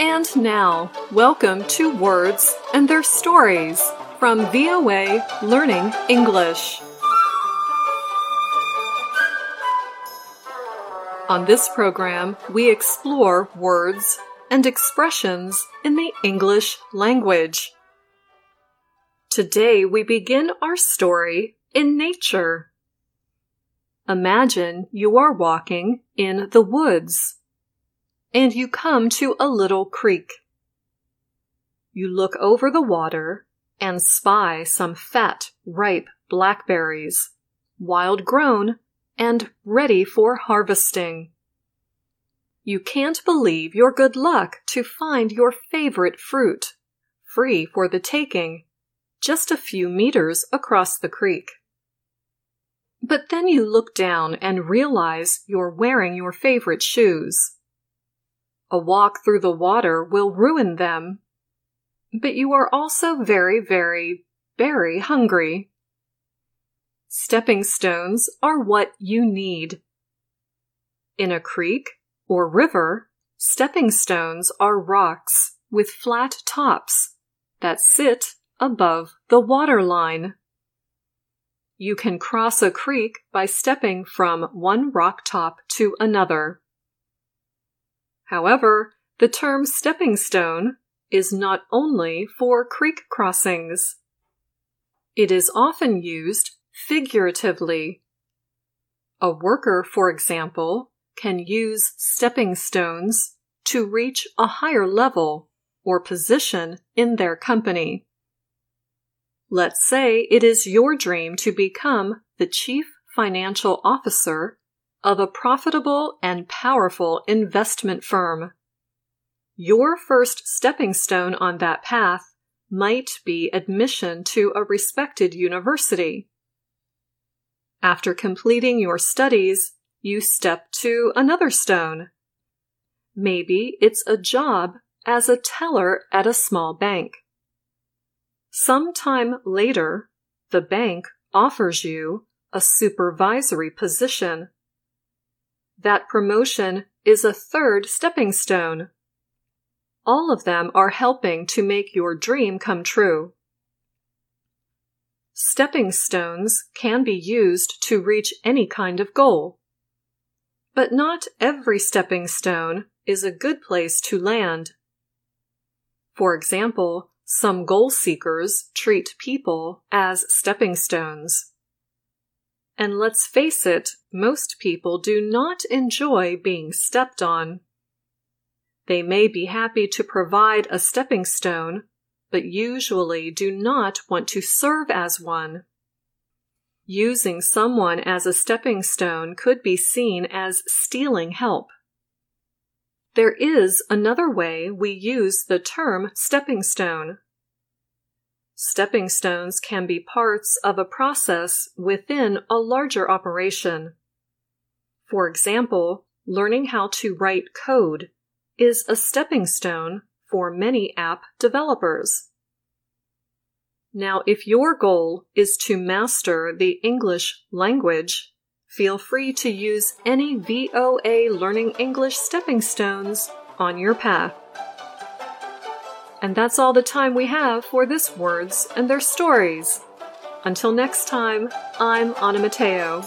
And now, welcome to Words and Their Stories from VOA Learning English. On this program, we explore words and expressions in the English language. Today we begin our story in nature. Imagine you are walking in the woods and you come to a little creek. You look over the water and spy some fat, ripe blackberries, wild grown and ready for harvesting. You can't believe your good luck to find your favorite fruit, free for the taking just a few meters across the creek. But then you look down and realize you're wearing your favorite shoes. A walk through the water will ruin them. But you are also very, very, very hungry. Stepping stones are what you need. In a creek or river, stepping stones are rocks with flat tops that sit above the water line. You can cross a creek by stepping from one rock top to another. However, the term stepping stone is not only for creek crossings. It is often used figuratively. A worker, for example, can use stepping stones to reach a higher level or position in their company. Let's say it is your dream to become the chief financial officer of a profitable and powerful investment firm. Your first stepping stone on that path might be admission to a respected university. After completing your studies, you step to another stone. Maybe it's a job as a teller at a small bank. Sometime later, the bank offers you a supervisory position. That promotion is a third stepping stone. All of them are helping to make your dream come true. Stepping stones can be used to reach any kind of goal. But not every stepping stone is a good place to land. For example, some goal seekers treat people as stepping stones. And let's face it, most people do not enjoy being stepped on. They may be happy to provide a stepping stone, but usually do not want to serve as one. Using someone as a stepping stone could be seen as stealing help. There is another way we use the term stepping stone. Stepping stones can be parts of a process within a larger operation. For example, learning how to write code is a stepping stone for many app developers. Now, if your goal is to master the English language, feel free to use any VOA Learning English stepping stones on your path. And that's all the time we have for this Words and Their Stories. Until next time, I'm Anna Matteo.